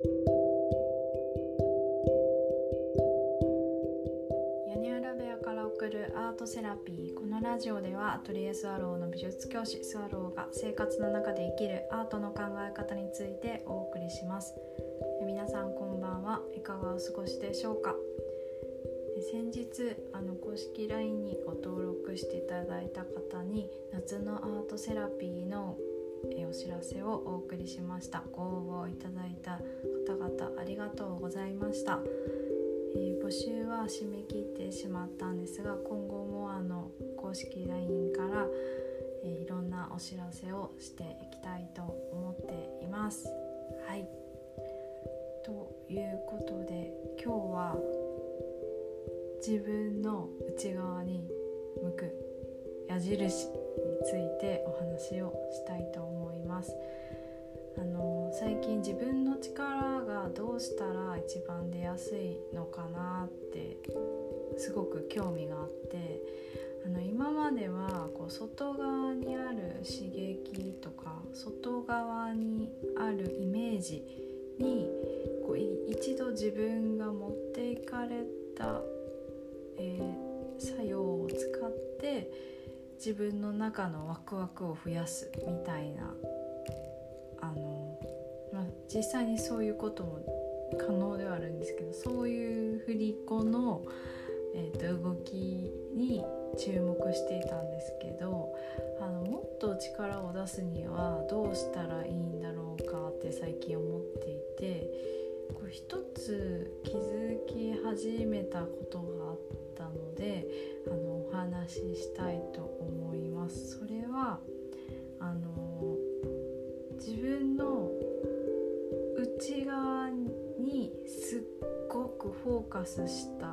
屋根裏部屋から送るアートセラピー。このラジオではアトリエスワローの美術教師スワローが生活の中で生きるアートの考え方についてお送りします。皆さんこんばんは。いかがお過ごしでしょうか先日あの公式 LINE にご登録していただいた方に夏のアートセラピーのえお知らせをお送りしました。ご応募いただいた方々ありがとうございました、えー、募集は締め切ってしまったんですが今後もあの公式 LINE から、えー、いろんなお知らせをしていきたいと思っています。はい。ということで今日は自分の内側に向く矢印。ついてお話をしたいと思います。あの最近自分の力がどうしたら一番出やすいのかなってすごく興味があってあの今まではこう外側にある刺激とか外側にあるイメージにこう一度自分が持っていかれたえー、作用を使って自分の中のワクワクを増やすみたいなあの、まあ、実際にそういうことも可能ではあるんですけどそういう振り子の、えー、と動きに注目していたんですけどあのもっと力を出すにはどうしたらいいんだろうかって最近思っていてこう一つ気づき始めたことがあったのであのお話ししたいとそれはあの自分の内側にすっごくフォーカスした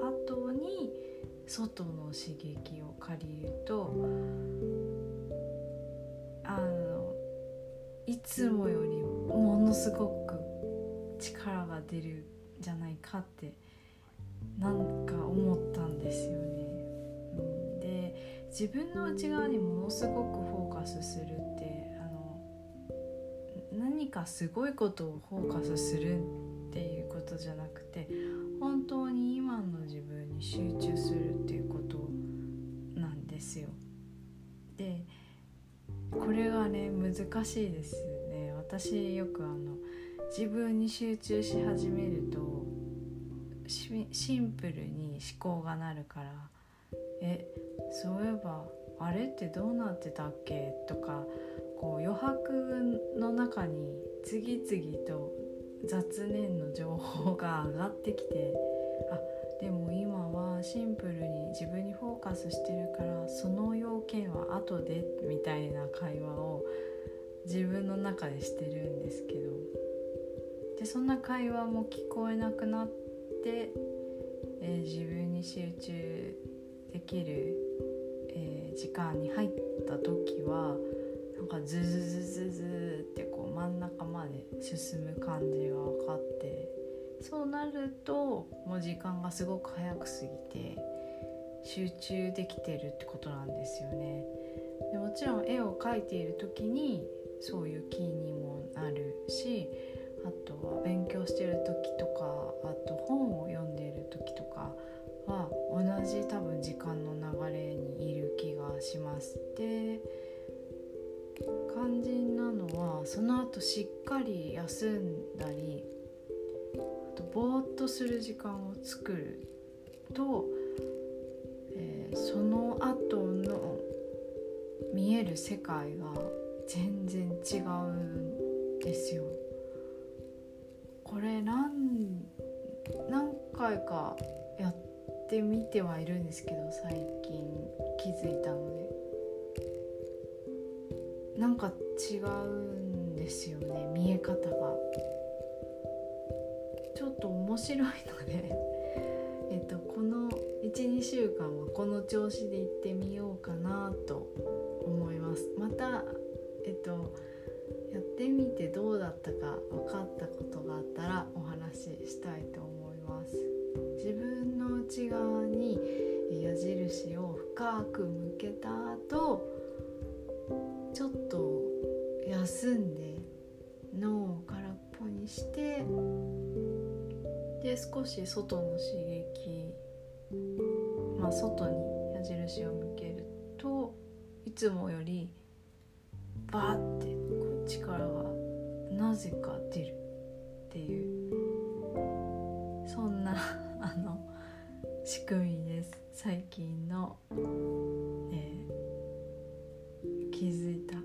後に外の刺激を借りるとあのいつもよりものすごく力が出るんじゃないかってなんか思っ自分の内側にものすごくフォーカスするってあの何かすごいことをフォーカスするっていうことじゃなくて本当に今の自分に集中するっていうことなんですよ。でこれがね難しいですね。私よくあの自分に集中し始めるとシンプルに思考がなるからえそういえばあれってどうなってたっけ？とかこう余白の中に次々と雑念の情報が上がってきてあでも今はシンプルに自分にフォーカスしてるからその要件は後でみたいな会話を自分の中でしてるんですけど。でそんな会話も聞こえなくなって、えー、自分に集中できる、えー、時間に入った時はなんかズズズズズってこう真ん中まで進む感じが分かってそうなるともう時間がすごく早く過ぎて集中できてるってことなんですよね。でもちろん絵を描いている時にそういう気にもなるしあとは勉強してる時とその後しっかり休んだりあとぼーっとする時間を作ると、えー、その後の見える世界が全然違うんですよ。これ何何回かやってみてはいるんですけど最近気づいたのでなんか違うですよね見え方が。ちょっと面白いので えっとこの12週間はこの調子でいってみようかなと思います。またえっとやってみてどうだったか分かったことがあったらお話ししたいと思います。自分の内側に矢印を深く向けた後ちょっと休んで脳を空っぽにしてで少し外の刺激まあ外に矢印を向けるといつもよりバーってこう力がなぜか出るっていうそんなあの仕組みです。最近の、えー、気づいた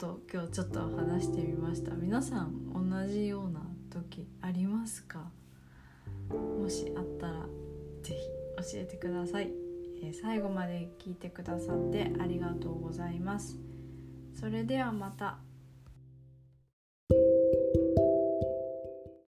と今日ちょっと話してみました。皆さん同じような時ありますか？もしあったら是非教えてください、えー、最後まで聞いてくださってありがとうございます。それではまた。